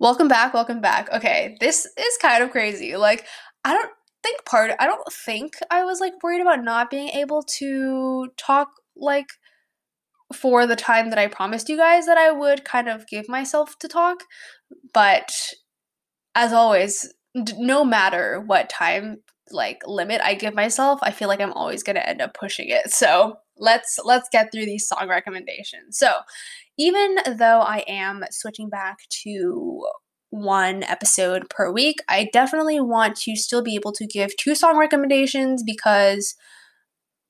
Welcome back, welcome back. Okay, this is kind of crazy. Like, I don't think part I don't think I was like worried about not being able to talk like for the time that I promised you guys that I would kind of give myself to talk. But as always, d- no matter what time like limit I give myself, I feel like I'm always going to end up pushing it. So, let's let's get through these song recommendations. So, even though I am switching back to one episode per week, I definitely want to still be able to give two song recommendations because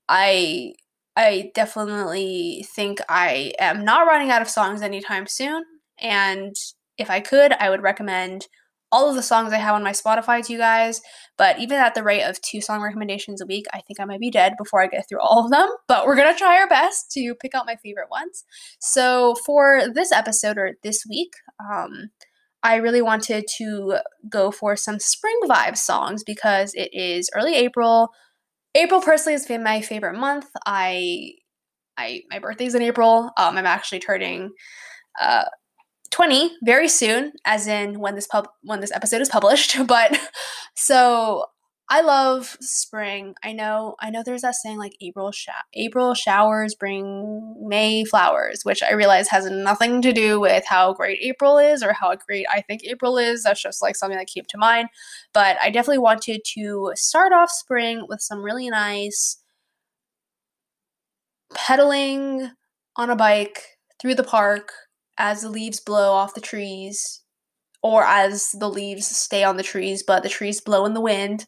I I definitely think I am not running out of songs anytime soon. And if I could, I would recommend all of the songs I have on my Spotify to you guys. But even at the rate of two song recommendations a week, I think I might be dead before I get through all of them. But we're gonna try our best to pick out my favorite ones. So for this episode or this week, um, I really wanted to go for some spring vibe songs because it is early April. April personally has been my favorite month. I I my birthday's in April. Um, I'm actually turning uh 20 very soon, as in when this pub when this episode is published. But so I love spring. I know I know there's that saying like April April showers bring May flowers, which I realize has nothing to do with how great April is or how great I think April is. That's just like something that came to mind. But I definitely wanted to start off spring with some really nice pedaling on a bike through the park as the leaves blow off the trees or as the leaves stay on the trees but the trees blow in the wind.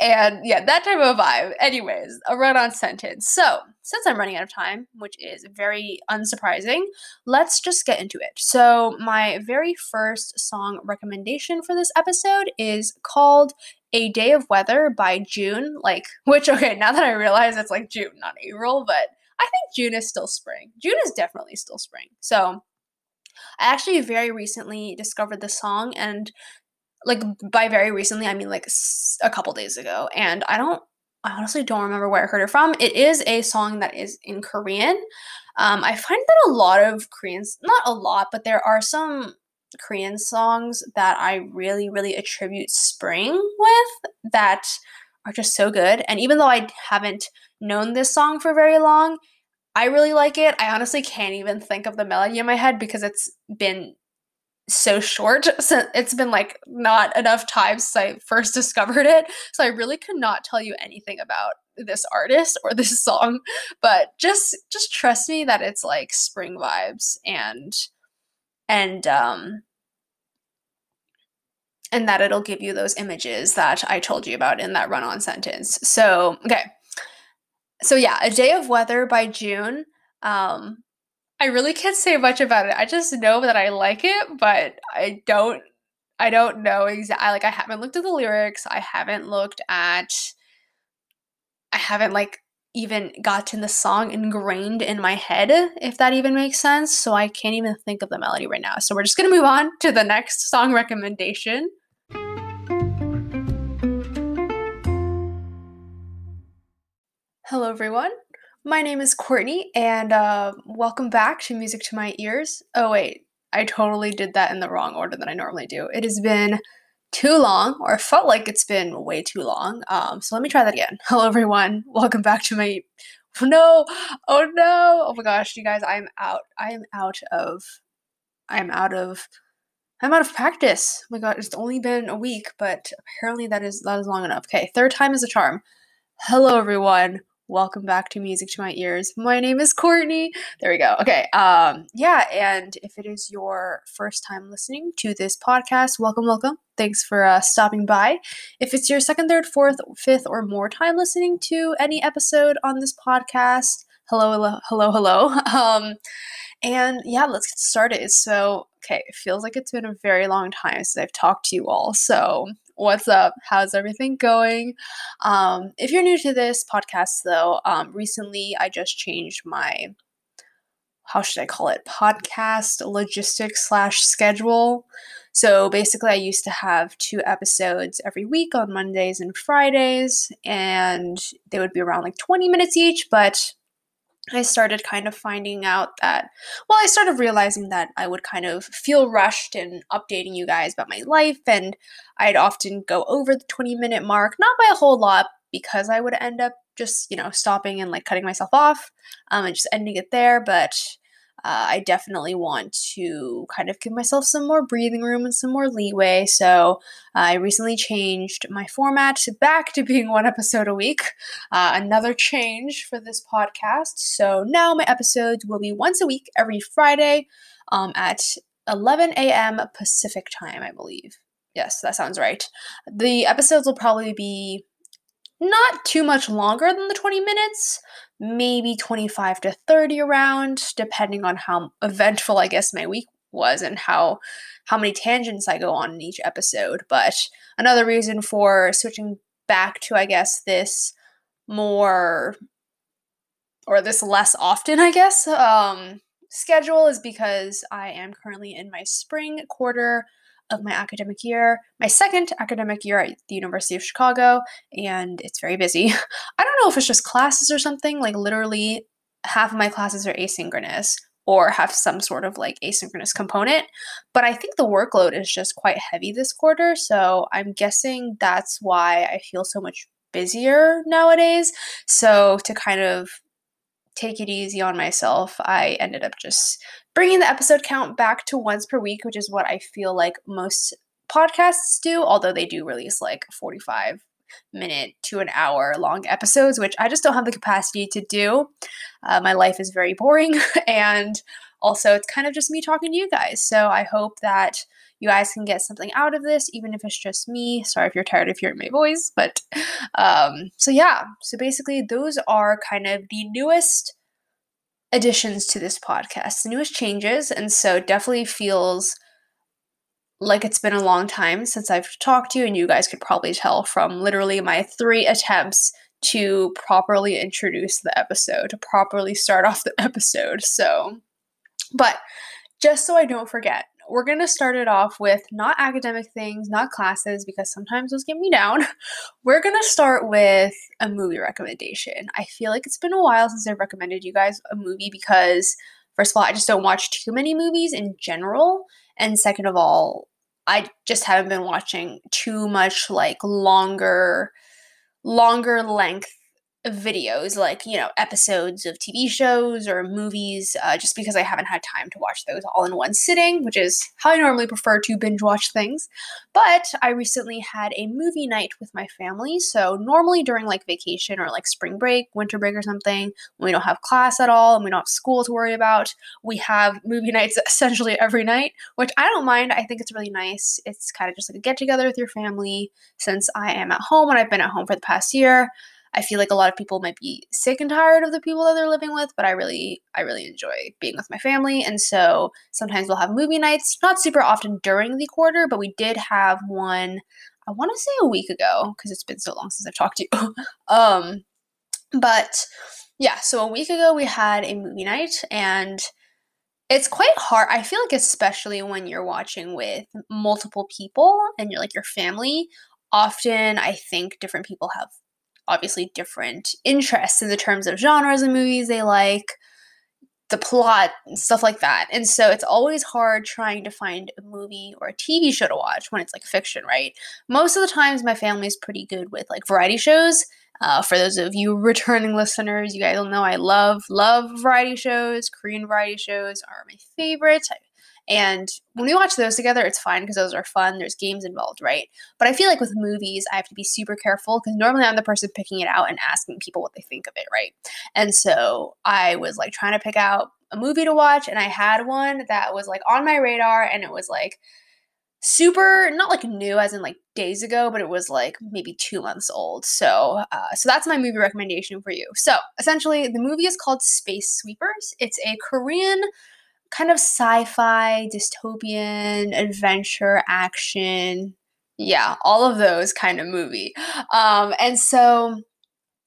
And yeah that type of vibe. Anyways a run-on sentence. So since i'm running out of time which is very unsurprising let's just get into it. So my very first song recommendation for this episode is called a day of weather by june like which okay now that i realize it's like june not april but i think june is still spring. June is definitely still spring. So I actually very recently discovered this song, and like by very recently, I mean like a couple days ago. And I don't, I honestly don't remember where I heard it from. It is a song that is in Korean. Um, I find that a lot of Koreans, not a lot, but there are some Korean songs that I really, really attribute spring with that are just so good. And even though I haven't known this song for very long, I really like it. I honestly can't even think of the melody in my head because it's been so short. So it's been like not enough time since I first discovered it. So I really could not tell you anything about this artist or this song. But just just trust me that it's like spring vibes and and um and that it'll give you those images that I told you about in that run-on sentence. So, okay so yeah, A Day of Weather by June. Um, I really can't say much about it. I just know that I like it, but I don't I don't know exactly like I haven't looked at the lyrics. I haven't looked at I haven't like even gotten the song ingrained in my head, if that even makes sense. So I can't even think of the melody right now. So we're just gonna move on to the next song recommendation. Hello, everyone. My name is Courtney, and uh, welcome back to Music to My Ears. Oh, wait, I totally did that in the wrong order than I normally do. It has been too long, or felt like it's been way too long. Um, so let me try that again. Hello, everyone. Welcome back to my. No, oh no, oh my gosh, you guys, I'm out. I am out of. I'm out of. I'm out of practice. Oh my god, it's only been a week, but apparently that is that is long enough. Okay, third time is a charm. Hello, everyone welcome back to music to my ears. My name is courtney. There we go. Okay um yeah and if it is your first time listening to this podcast welcome welcome. Thanks for uh, stopping by. If it's your second third fourth fifth or more time listening to any episode on this podcast hello hello hello hello. Um and yeah let's get started. So okay it feels like it's been a very long time since i've talked to you all. So what's up? How's everything going? Um, if you're new to this podcast, though, um, recently I just changed my how should I call it podcast logistics slash schedule. So basically, I used to have two episodes every week on Mondays and Fridays, and they would be around like 20 minutes each. But I started kind of finding out that, well, I started realizing that I would kind of feel rushed in updating you guys about my life, and I'd often go over the 20 minute mark, not by a whole lot, because I would end up just, you know, stopping and like cutting myself off um, and just ending it there. But uh, I definitely want to kind of give myself some more breathing room and some more leeway. So uh, I recently changed my format back to being one episode a week. Uh, another change for this podcast. So now my episodes will be once a week, every Friday um, at 11 a.m. Pacific time, I believe. Yes, that sounds right. The episodes will probably be not too much longer than the 20 minutes, maybe 25 to 30 around, depending on how eventful I guess my week was and how how many tangents I go on in each episode. But another reason for switching back to I guess this more or this less often, I guess, um, schedule is because I am currently in my spring quarter of my academic year, my second academic year at the University of Chicago, and it's very busy. I don't know if it's just classes or something, like literally half of my classes are asynchronous or have some sort of like asynchronous component, but I think the workload is just quite heavy this quarter, so I'm guessing that's why I feel so much busier nowadays. So to kind of take it easy on myself, I ended up just bringing the episode count back to once per week, which is what I feel like most podcasts do, although they do release like 45 minute to an hour long episodes, which I just don't have the capacity to do. Uh, my life is very boring, and also it's kind of just me talking to you guys. So I hope that you guys can get something out of this, even if it's just me. Sorry if you're tired of hearing my voice, but um, so yeah. So basically, those are kind of the newest additions to this podcast, the newest changes, and so definitely feels like it's been a long time since I've talked to you, and you guys could probably tell from literally my three attempts to properly introduce the episode, to properly start off the episode. So, but just so I don't forget, we're going to start it off with not academic things, not classes, because sometimes those get me down. We're going to start with a movie recommendation. I feel like it's been a while since I've recommended you guys a movie because, first of all, I just don't watch too many movies in general. And second of all, I just haven't been watching too much like longer longer length videos like you know episodes of tv shows or movies uh, just because i haven't had time to watch those all in one sitting which is how i normally prefer to binge watch things. But i recently had a movie night with my family. So normally during like vacation or like spring break winter break or something when we don't have class at all and we don't have school to worry about we have movie nights essentially every night which i don't mind. I think it's really nice. It's kind of just like a get together with your family since i am at home and i've been at home for the past year I feel like a lot of people might be sick and tired of the people that they're living with, but I really I really enjoy being with my family. And so sometimes we'll have movie nights, not super often during the quarter, but we did have one I want to say a week ago because it's been so long since I've talked to you. um but yeah, so a week ago we had a movie night and it's quite hard. I feel like especially when you're watching with multiple people and you're like your family, often I think different people have obviously different interests in the terms of genres and movies they like, the plot, and stuff like that. And so it's always hard trying to find a movie or a TV show to watch when it's like fiction, right? Most of the times, my family is pretty good with like variety shows. Uh, for those of you returning listeners, you guys will know I love, love variety shows. Korean variety shows are my favorite. I and when we watch those together, it's fine because those are fun. There's games involved, right? But I feel like with movies, I have to be super careful because normally I'm the person picking it out and asking people what they think of it, right? And so I was like trying to pick out a movie to watch, and I had one that was like on my radar, and it was like super not like new as in like days ago but it was like maybe two months old so uh, so that's my movie recommendation for you so essentially the movie is called space sweepers it's a korean kind of sci-fi, dystopian, adventure, action. Yeah, all of those kind of movie. Um, and so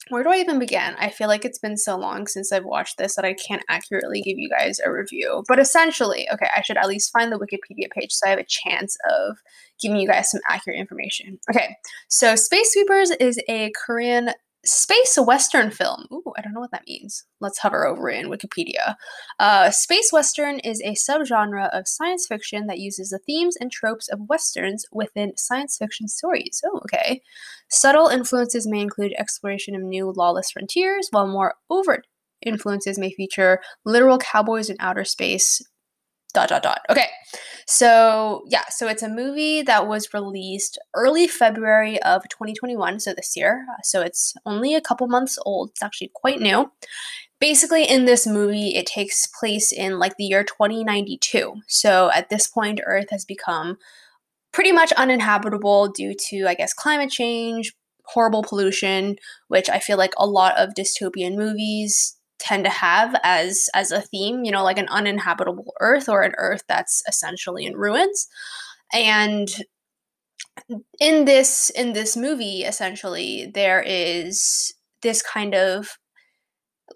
where do I even begin? I feel like it's been so long since I've watched this that I can't accurately give you guys a review. But essentially, okay, I should at least find the Wikipedia page so I have a chance of giving you guys some accurate information. Okay, so Space Sweepers is a Korean space western film. Ooh, I don't know what that means. Let's hover over in Wikipedia. Uh, space western is a subgenre of science fiction that uses the themes and tropes of westerns within science fiction stories. Oh, okay. Subtle influences may include exploration of new lawless frontiers, while more overt influences may feature literal cowboys in outer space, dot dot dot. Okay. So, yeah, so it's a movie that was released early February of 2021, so this year. So it's only a couple months old. It's actually quite new. Basically, in this movie, it takes place in like the year 2092. So at this point, Earth has become pretty much uninhabitable due to, I guess, climate change, horrible pollution, which I feel like a lot of dystopian movies tend to have as as a theme you know like an uninhabitable earth or an earth that's essentially in ruins. And in this in this movie essentially there is this kind of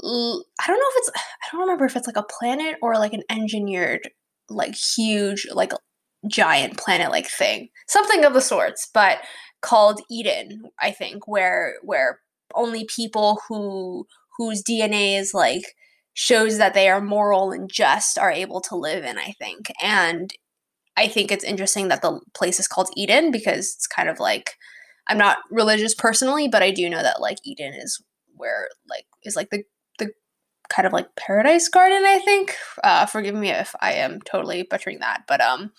i don't know if it's i don't remember if it's like a planet or like an engineered like huge like giant planet like thing. Something of the sorts but called eden i think where where only people who whose DNA is like shows that they are moral and just are able to live in, I think. And I think it's interesting that the place is called Eden because it's kind of like I'm not religious personally, but I do know that like Eden is where like is like the the kind of like paradise garden, I think. Uh forgive me if I am totally butchering that, but um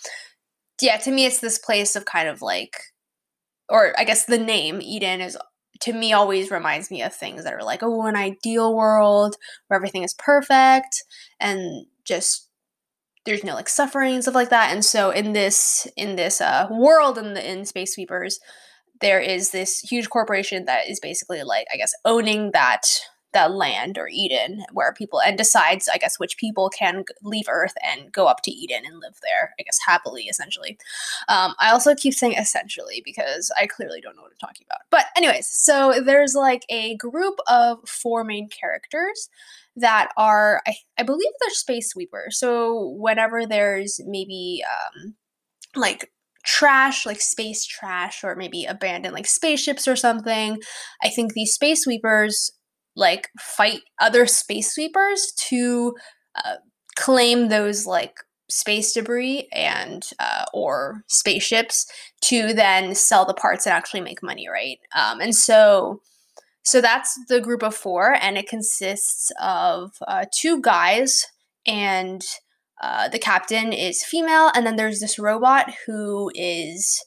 yeah, to me it's this place of kind of like or I guess the name Eden is to me always reminds me of things that are like, oh, an ideal world where everything is perfect and just there's no like suffering and stuff like that. And so in this in this uh, world in the in Space Sweepers, there is this huge corporation that is basically like I guess owning that that land or Eden where people and decides, I guess, which people can leave Earth and go up to Eden and live there, I guess, happily, essentially. Um, I also keep saying essentially because I clearly don't know what I'm talking about. But, anyways, so there's like a group of four main characters that are, I, I believe they're space sweepers. So, whenever there's maybe um, like trash, like space trash, or maybe abandoned like spaceships or something. I think these space sweepers like fight other space sweepers to uh, claim those like space debris and uh, or spaceships to then sell the parts and actually make money right? Um, and so so that's the group of four and it consists of uh, two guys and uh, the captain is female and then there's this robot who is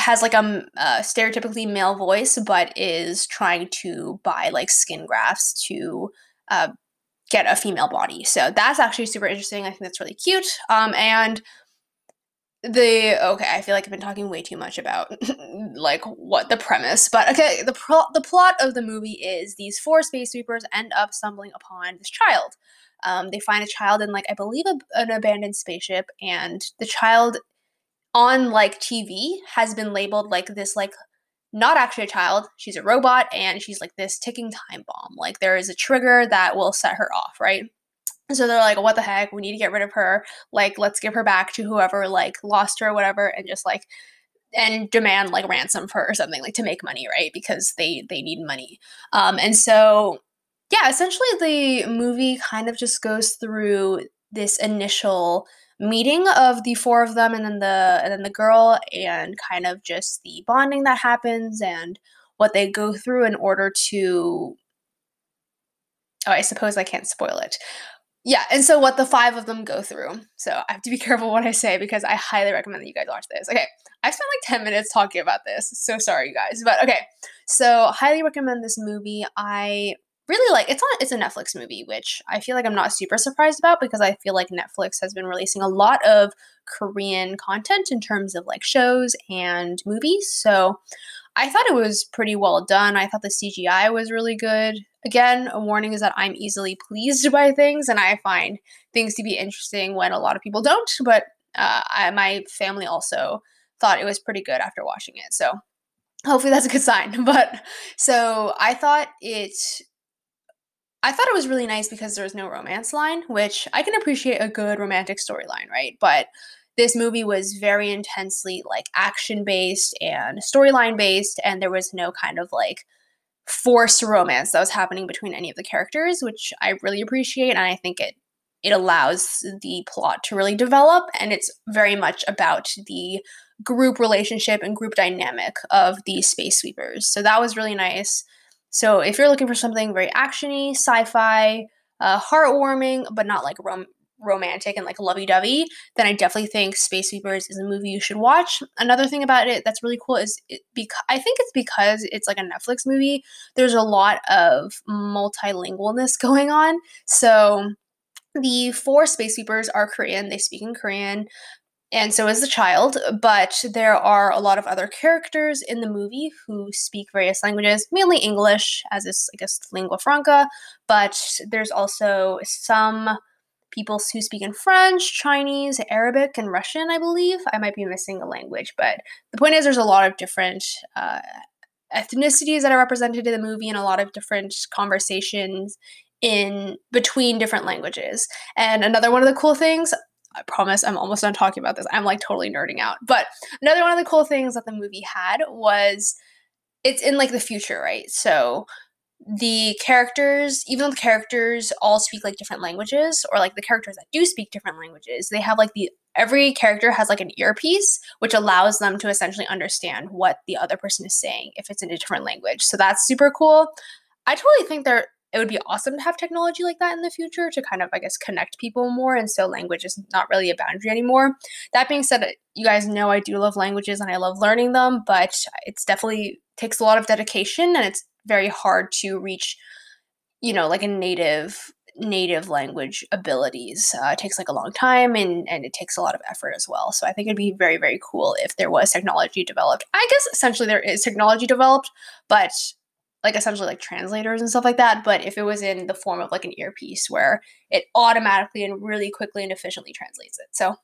has like a, a, stereotypically male voice, but is trying to buy like skin grafts to uh, get a female body. So that's actually super interesting. I think that's really cute. Um, and the okay, I feel like I've been talking way too much about like what the premise, but okay, the pro- the plot of the movie is these four space sweepers end up stumbling upon this child. Um, they find a child in like I believe a, an abandoned spaceship, and the child on like TV has been labeled like this like not actually a child, she's a robot and she's like this ticking time bomb. Like there is a trigger that will set her off, right? So they're like, what the heck? We need to get rid of her. Like, let's give her back to whoever like lost her or whatever, and just like and demand like ransom for her or something like to make money, right? Because they they need money. Um, and so yeah, essentially the movie kind of just goes through this initial meeting of the four of them and then the and then the girl and kind of just the bonding that happens and what they go through in order to oh i suppose i can't spoil it. Yeah and so what the five of them go through. So i have to be careful what i say because i highly recommend that you guys watch this. Okay i spent like 10 minutes talking about this. So sorry you guys. But okay. So highly recommend this movie. I really like it's on it's a Netflix movie, which I feel like I'm not super surprised about because I feel like Netflix has been releasing a lot of Korean content in terms of like shows and movies. So I thought it was pretty well done. I thought the CGI was really good. Again, a warning is that I'm easily pleased by things and I find things to be interesting when a lot of people don't, but uh, I, my family also thought it was pretty good after watching it. So hopefully that's a good sign. But so I thought it I thought it was really nice because there was no romance line, which I can appreciate a good romantic storyline, right? But this movie was very intensely like action based and storyline based, and there was no kind of like forced romance that was happening between any of the characters, which I really appreciate, and I think it it allows the plot to really develop, and it's very much about the group relationship and group dynamic of the space sweepers. So that was really nice. So if you're looking for something very actiony, sci-fi, uh, heartwarming, but not like rom- romantic and like lovey-dovey, then I definitely think Space Sweepers is a movie you should watch. Another thing about it that's really cool is it because I think it's because it's like a Netflix movie. There's a lot of multilingualness going on. So the four space sweepers are Korean. They speak in Korean and so is the child, but there are a lot of other characters in the movie who speak various languages, mainly English, as is, I guess, lingua franca, but there's also some people who speak in French, Chinese, Arabic, and Russian, I believe. I might be missing a language, but the point is there's a lot of different uh, ethnicities that are represented in the movie and a lot of different conversations in between different languages. And another one of the cool things, I promise I'm almost done talking about this. I'm like totally nerding out. But another one of the cool things that the movie had was it's in like the future, right? So the characters, even though the characters all speak like different languages, or like the characters that do speak different languages, they have like the every character has like an earpiece, which allows them to essentially understand what the other person is saying if it's in a different language. So that's super cool. I totally think there it would be awesome to have technology like that in the future to kind of, I guess, connect people more. And so language is not really a boundary anymore. That being said, you guys know I do love languages and I love learning them, but it's definitely takes a lot of dedication and it's very hard to reach, you know, like a native native language abilities. Uh, it takes like a long time and, and it takes a lot of effort as well. So I think it'd be very, very cool if there was technology developed. I guess essentially there is technology developed, but like essentially like translators and stuff like that, but if it was in the form of like an earpiece where it automatically and really quickly and efficiently translates it. So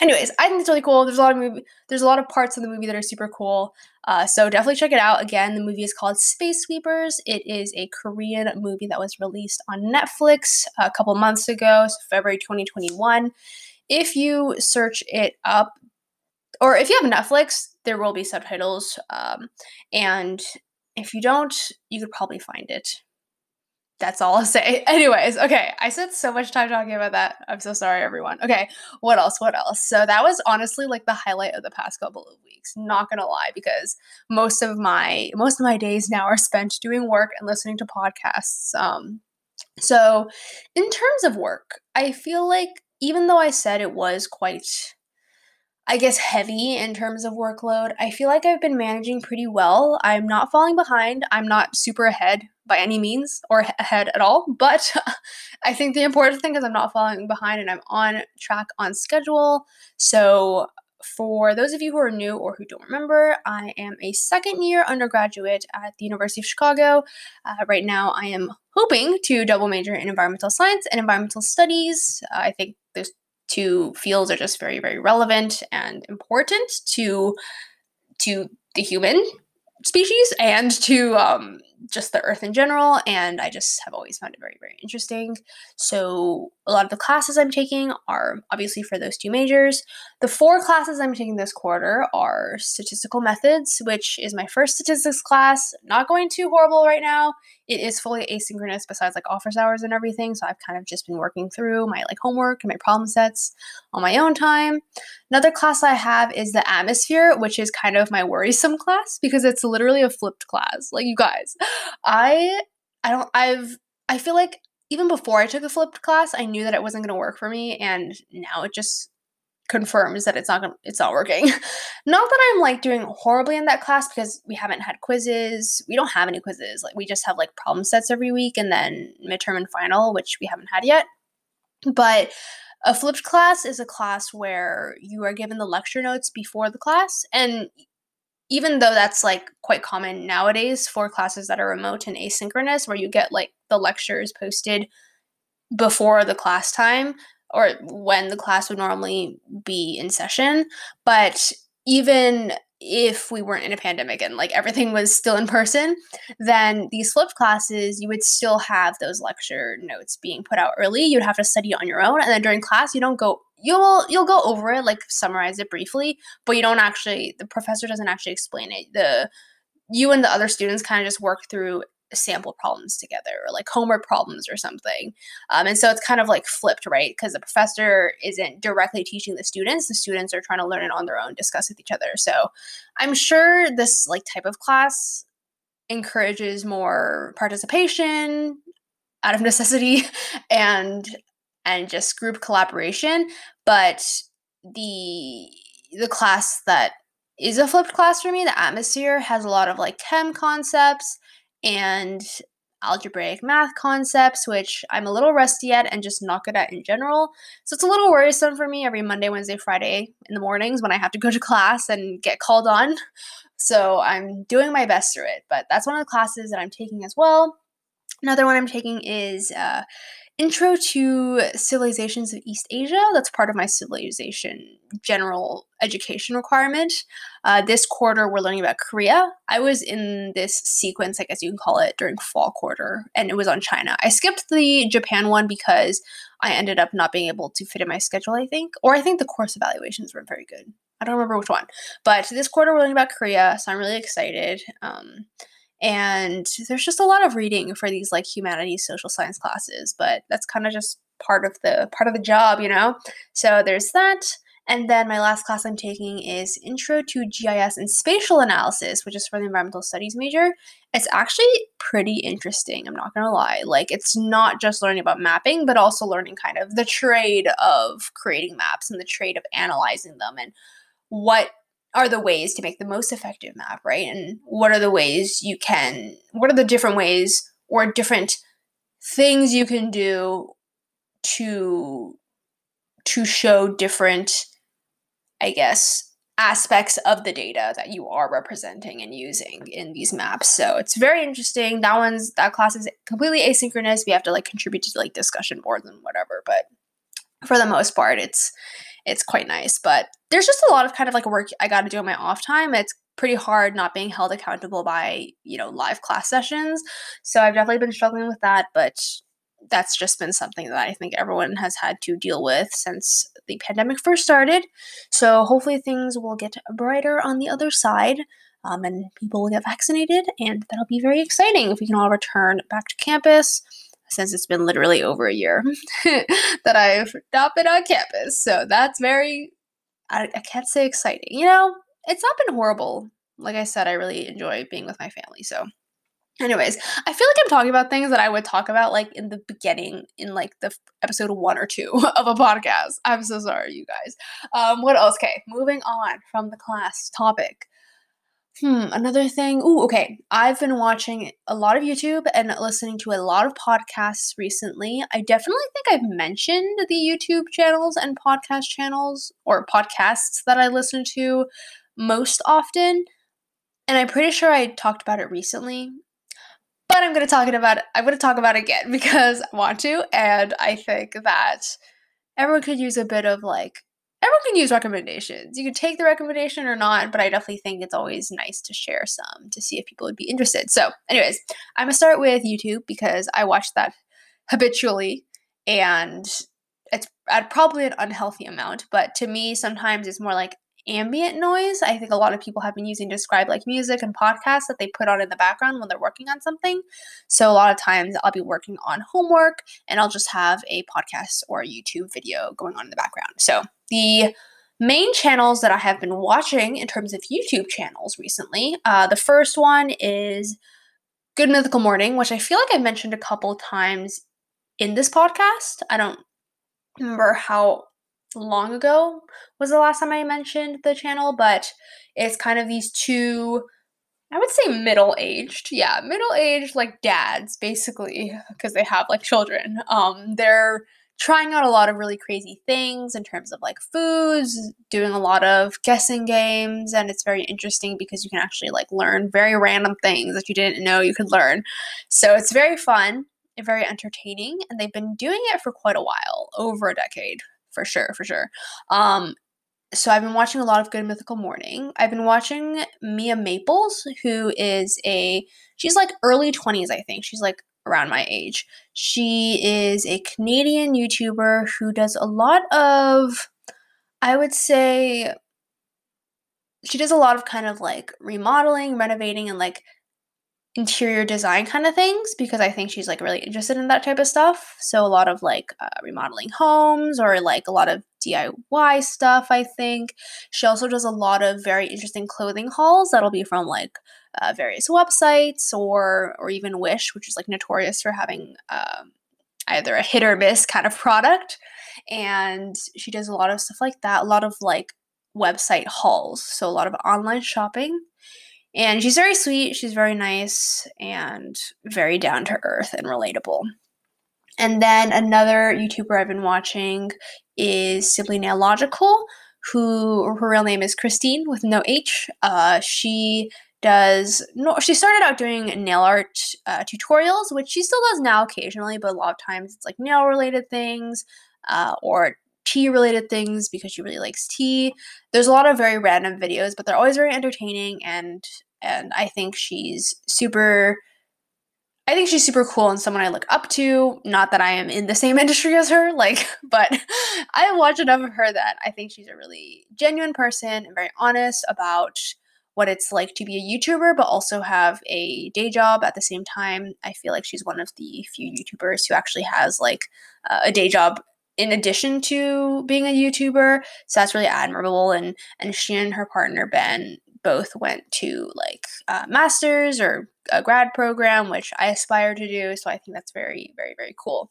anyways, I think it's really cool. There's a lot of movie there's a lot of parts of the movie that are super cool. Uh, so definitely check it out. Again, the movie is called Space Sweepers. It is a Korean movie that was released on Netflix a couple months ago, so February 2021. If you search it up, or if you have Netflix, there will be subtitles. Um, and if you don't, you could probably find it. That's all I'll say. Anyways, okay, I spent so much time talking about that. I'm so sorry, everyone. Okay, what else? What else? So that was honestly like the highlight of the past couple of weeks. Not gonna lie, because most of my most of my days now are spent doing work and listening to podcasts. Um, so in terms of work, I feel like even though I said it was quite I guess, heavy in terms of workload. I feel like I've been managing pretty well. I'm not falling behind. I'm not super ahead by any means or ahead at all, but I think the important thing is I'm not falling behind and I'm on track on schedule. So, for those of you who are new or who don't remember, I am a second year undergraduate at the University of Chicago. Uh, right now, I am hoping to double major in environmental science and environmental studies. Uh, I think there's two fields are just very very relevant and important to to the human species and to um, just the earth in general and i just have always found it very very interesting. So a lot of the classes i'm taking are obviously for those two majors. The four classes i'm taking this quarter are statistical methods which is my first statistics class. Not going too horrible right now it is fully asynchronous besides like office hours and everything so i've kind of just been working through my like homework and my problem sets on my own time. Another class i have is the atmosphere which is kind of my worrisome class because it's literally a flipped class. Like you guys i i don't i've i feel like even before i took a flipped class i knew that it wasn't going to work for me and now it just confirms that it's not gonna, it's not working. not that I'm like doing horribly in that class because we haven't had quizzes. We don't have any quizzes. Like we just have like problem sets every week and then midterm and final, which we haven't had yet. But a flipped class is a class where you are given the lecture notes before the class and even though that's like quite common nowadays for classes that are remote and asynchronous where you get like the lectures posted before the class time or when the class would normally be in session. But even if we weren't in a pandemic and like everything was still in person, then these flipped classes, you would still have those lecture notes being put out early. You'd have to study on your own. And then during class, you don't go you'll you'll go over it, like summarize it briefly, but you don't actually the professor doesn't actually explain it. The you and the other students kind of just work through sample problems together or like homework problems or something. Um, and so it's kind of like flipped, right? Because the professor isn't directly teaching the students, the students are trying to learn it on their own, discuss with each other. So I'm sure this like type of class encourages more participation out of necessity and and just group collaboration but the the class that is a flipped class for me the atmosphere has a lot of like chem concepts and algebraic math concepts which i'm a little rusty at and just not good at in general so it's a little worrisome for me every monday wednesday friday in the mornings when i have to go to class and get called on so i'm doing my best through it but that's one of the classes that i'm taking as well another one i'm taking is uh, Intro to Civilizations of East Asia. That's part of my civilization general education requirement. Uh, this quarter, we're learning about Korea. I was in this sequence, I guess you can call it, during fall quarter, and it was on China. I skipped the Japan one because I ended up not being able to fit in my schedule, I think. Or I think the course evaluations weren't very good. I don't remember which one. But this quarter, we're learning about Korea, so I'm really excited. Um, and there's just a lot of reading for these like humanities social science classes but that's kind of just part of the part of the job you know so there's that and then my last class i'm taking is intro to gis and spatial analysis which is for the environmental studies major it's actually pretty interesting i'm not gonna lie like it's not just learning about mapping but also learning kind of the trade of creating maps and the trade of analyzing them and what are the ways to make the most effective map, right? And what are the ways you can, what are the different ways or different things you can do to to show different i guess aspects of the data that you are representing and using in these maps so it's very interesting that one's that class is completely asynchronous we have to like contribute to like discussion boards and whatever but for the most part it's it's quite nice. But there's just a lot of kind of like work I got to do in my off time. It's pretty hard not being held accountable by, you know, live class sessions. So I've definitely been struggling with that, but that's just been something that I think everyone has had to deal with since the pandemic first started. So hopefully things will get brighter on the other side. Um, and people will get vaccinated, and that'll be very exciting if we can all return back to campus since it's been literally over a year that I've not been on campus. So that's very, I, I can't say exciting. You know, it's not been horrible. Like I said, I really enjoy being with my family. So, anyways, I feel like I'm talking about things that I would talk about like in the beginning, in like the episode one or two of a podcast. I'm so sorry, you guys. Um, what else? Okay, moving on from the class topic. Hmm, another thing. Ooh, okay. I've been watching a lot of YouTube and listening to a lot of podcasts recently. I definitely think I've mentioned the YouTube channels and podcast channels or podcasts that I listen to most often. And I'm pretty sure I talked about it recently. But I'm going to talk about it. I'm going to talk about it again because I want to and I think that everyone could use a bit of like everyone can use recommendations. You can take the recommendation or not, but I definitely think it's always nice to share some to see if people would be interested. So, anyways, I'm gonna start with YouTube because I watch that habitually and it's at probably an unhealthy amount, but to me, sometimes it's more like ambient noise. I think a lot of people have been using to describe like music and podcasts that they put on in the background when they're working on something. So a lot of times I'll be working on homework and I'll just have a podcast or a YouTube video going on in the background. So the main channels that I have been watching in terms of YouTube channels recently, uh, the first one is Good Mythical Morning, which I feel like I mentioned a couple times in this podcast. I don't remember how long ago was the last time I mentioned the channel, but it's kind of these two, I would say middle aged. Yeah, middle aged like dads, basically, because they have like children. Um, they're trying out a lot of really crazy things in terms of like foods, doing a lot of guessing games, and it's very interesting because you can actually like learn very random things that you didn't know you could learn. So it's very fun very entertaining, and they've been doing it for quite a while, over a decade for sure, for sure. Um, so I've been watching a lot of Good Mythical Morning. I've been watching Mia Maples, who is a she's like early 20s, I think. She's like around my age. She is a Canadian YouTuber who does a lot of I would say she does a lot of kind of like remodeling, renovating, and like interior design kind of things because I think she's like really interested in that type of stuff. So a lot of like uh, remodeling homes or like a lot of DIY stuff, I think. She also does a lot of very interesting clothing hauls that'll be from like uh, various websites or or even Wish, which is like notorious for having um, either a hit or miss kind of product. And she does a lot of stuff like that, a lot of like website hauls, so a lot of online shopping and she's very sweet, she's very nice, and very down to earth and relatable. And then another YouTuber I've been watching is Simply Nailogical, who her real name is Christine with no H. Uh, she does no she started out doing nail art uh, tutorials which she still does now occasionally but a lot of times it's like nail related things uh, or tea related things because she really likes tea. There's a lot of very random videos, but they're always very entertaining and and I think she's super I think she's super cool and someone I look up to. Not that I am in the same industry as her, like, but I watch enough of her that I think she's a really genuine person and very honest about what it's like to be a YouTuber, but also have a day job at the same time. I feel like she's one of the few YouTubers who actually has like uh, a day job in addition to being a YouTuber. So that's really admirable. And and she and her partner Ben both went to like masters or a grad program, which I aspire to do. So I think that's very, very, very cool.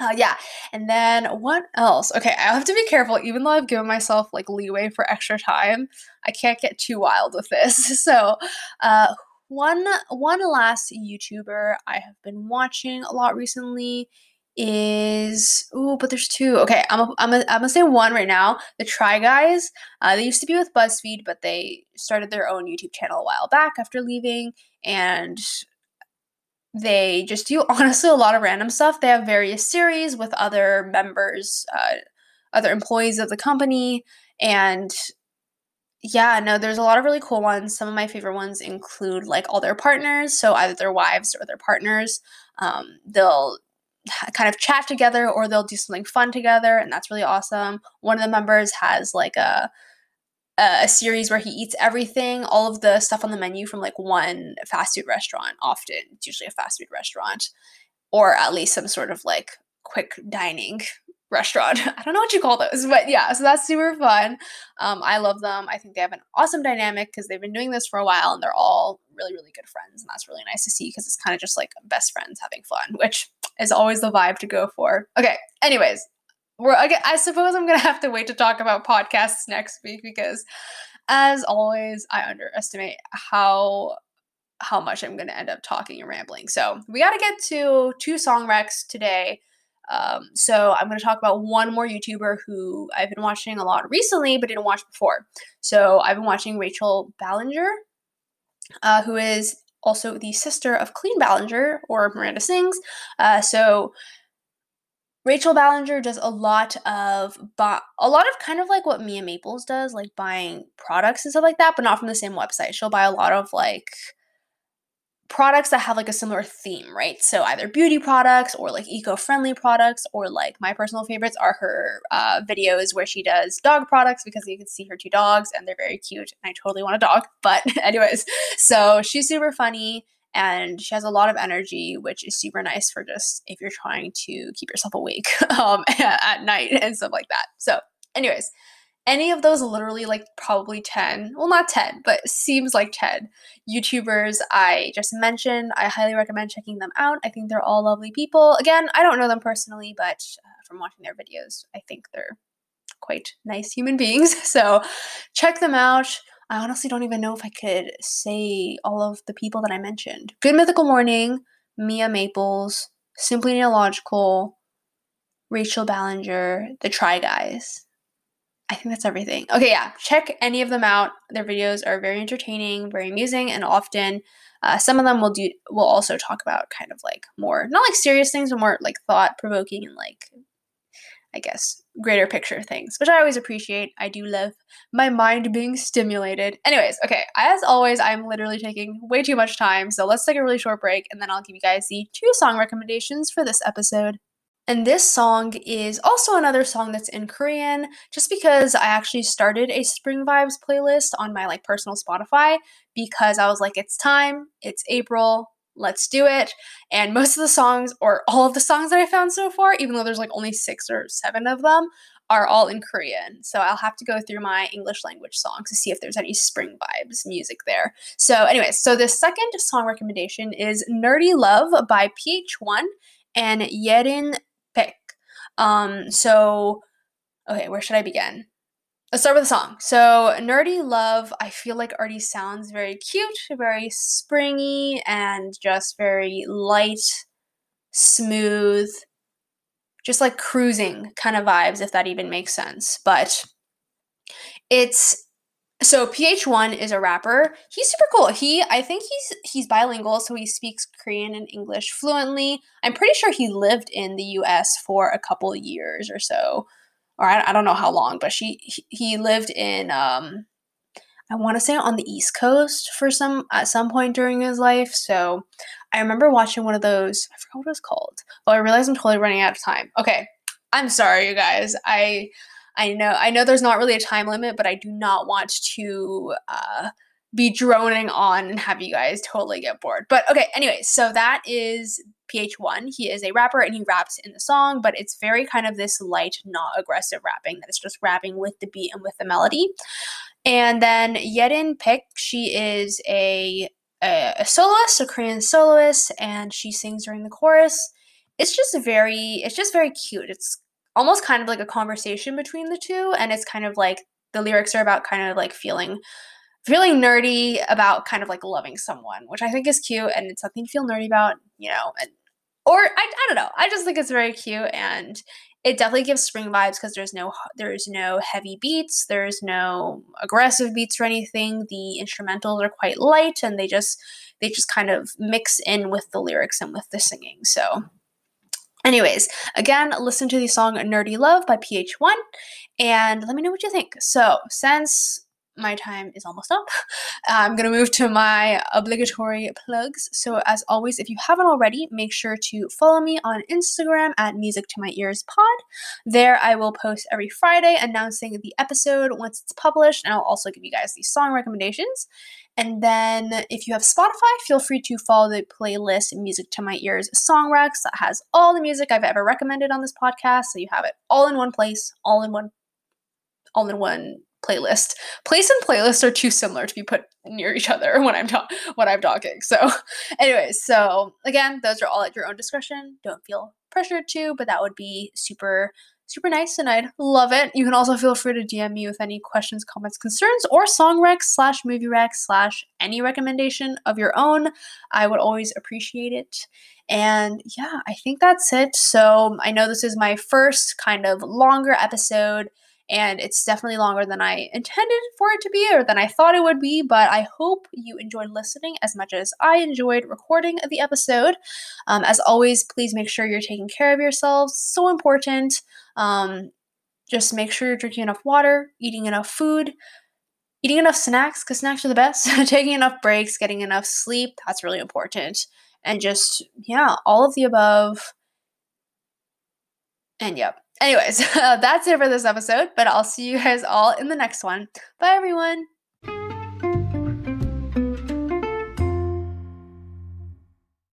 Uh, yeah, and then what else? Okay, I have to be careful. Even though I've given myself like leeway for extra time, I can't get too wild with this. So, uh, one one last YouTuber I have been watching a lot recently is oh, but there's two. Okay, I'm a, I'm a, I'm gonna say one right now. The Try Guys. Uh, they used to be with BuzzFeed, but they started their own YouTube channel a while back after leaving, and they just do honestly a lot of random stuff. They have various series with other members, uh, other employees of the company, and yeah, no, there's a lot of really cool ones. Some of my favorite ones include like all their partners, so either their wives or their partners. Um, they'll kind of chat together or they'll do something fun together and that's really awesome one of the members has like a a series where he eats everything all of the stuff on the menu from like one fast food restaurant often it's usually a fast food restaurant or at least some sort of like quick dining restaurant. I don't know what you call those, but yeah, so that's super fun. Um, I love them. I think they have an awesome dynamic because they've been doing this for a while and they're all really, really good friends. And that's really nice to see because it's kind of just like best friends having fun, which is always the vibe to go for. Okay, anyways, we're I suppose I'm gonna have to wait to talk about podcasts next week because as always, I underestimate how how much I'm gonna end up talking and rambling. So we gotta get to two song recs today. Um, so I'm going to talk about one more YouTuber who I've been watching a lot recently, but didn't watch before. So I've been watching Rachel Ballinger, uh, who is also the sister of Colleen Ballinger or Miranda Sings. Uh, so Rachel Ballinger does a lot of a lot of kind of like what Mia Maples does, like buying products and stuff like that, but not from the same website. She'll buy a lot of like products that have like a similar theme, right? So either beauty products or like eco-friendly products, or like my personal favorites are her uh, videos where she does dog products because you can see her two dogs and they're very cute. And I totally want a dog, but anyways, so she's super funny and she has a lot of energy, which is super nice for just if you're trying to keep yourself awake um, at night and stuff like that. So, anyways, any of those literally like probably 10 well not 10 but seems like 10 youtubers i just mentioned i highly recommend checking them out. I think they're all lovely people. Again i don't know them personally but uh, from watching their videos i think they're quite nice human beings. So check them out. I honestly don't even know if i could say all of the people that i mentioned. Good mythical morning mia maples simply nailogical rachel ballinger the try guys I think that's everything. Okay, yeah, check any of them out. Their videos are very entertaining, very amusing, and often uh, some of them will do will also talk about kind of like more not like serious things, but more like thought provoking and like I guess greater picture things, which I always appreciate. I do love my mind being stimulated. Anyways, okay, as always, I'm literally taking way too much time, so let's take a really short break, and then I'll give you guys the two song recommendations for this episode. And this song is also another song that's in Korean, just because I actually started a Spring Vibes playlist on my like personal Spotify because I was like, it's time, it's April, let's do it. And most of the songs, or all of the songs that I found so far, even though there's like only six or seven of them, are all in Korean. So I'll have to go through my English language songs to see if there's any spring vibes music there. So, anyways, so the second song recommendation is Nerdy Love by PH1 and Yerin. Um, so, okay, where should I begin? Let's start with the song. So, Nerdy Love, I feel like already sounds very cute, very springy, and just very light, smooth, just like cruising kind of vibes, if that even makes sense. But it's so PH1 is a rapper. He's super cool. He I think he's he's bilingual, so he speaks Korean and English fluently. I'm pretty sure he lived in the US for a couple years or so. Or I, I don't know how long, but she he, he lived in um I want to say on the East Coast for some at some point during his life. So I remember watching one of those. I forgot what it was called. Oh, I realize I'm totally running out of time. Okay, I'm sorry, you guys. I I know I know there's not really a time limit, but I do not want to uh, be droning on and have you guys totally get bored. But okay, anyway, so that is PH1. He is a rapper and he raps in the song, but it's very kind of this light, not aggressive rapping that is just rapping with the beat and with the melody. And then Yerin Baek, she is a a, a soloist, a Korean soloist, and she sings during the chorus. It's just very, it's just very cute. It's almost kind of like a conversation between the two, and it's kind of like the lyrics are about kind of like feeling feeling nerdy about kind of like loving someone, which I think is cute and it's something to feel nerdy about, you know, and or I, I don't know. I just think it's very cute and it definitely gives spring vibes because there's no there's no heavy beats there's no aggressive beats or anything the instrumentals are quite light and they just they just kind of mix in with the lyrics and with the singing so anyways again listen to the song nerdy love by ph1 and let me know what you think. So since my time is almost up. I'm going to move to my obligatory plugs. So, as always, if you haven't already, make sure to follow me on Instagram at Music to My Ears Pod. There, I will post every Friday announcing the episode once it's published, and I'll also give you guys these song recommendations. And then, if you have Spotify, feel free to follow the playlist Music to My Ears Song Recs that has all the music I've ever recommended on this podcast. So you have it all in one place, all in one, all in one playlist. Place and playlist are too similar to be put near each other when I'm ta- when I'm talking. So, anyways, so again, those are all at your own discretion. Don't feel pressured to, but that would be super super nice and I'd love it. You can also feel free to DM me with any questions, comments, concerns, or song rec slash movie rec slash any recommendation of your own. I would always appreciate it. And yeah, I think that's it. So I know this is my first kind of longer episode and it's definitely longer than I intended for it to be or than I thought it would be, but I hope you enjoyed listening as much as I enjoyed recording the episode. Um, as always, please make sure you're taking care of yourselves, so important. Um, just make sure you're drinking enough water, eating enough food, eating enough snacks, because snacks are the best, taking enough breaks, getting enough sleep, that's really important. And just, yeah, all of the above. And yep, Anyways, uh, that's it for this episode, but I'll see you guys all in the next one. Bye, everyone.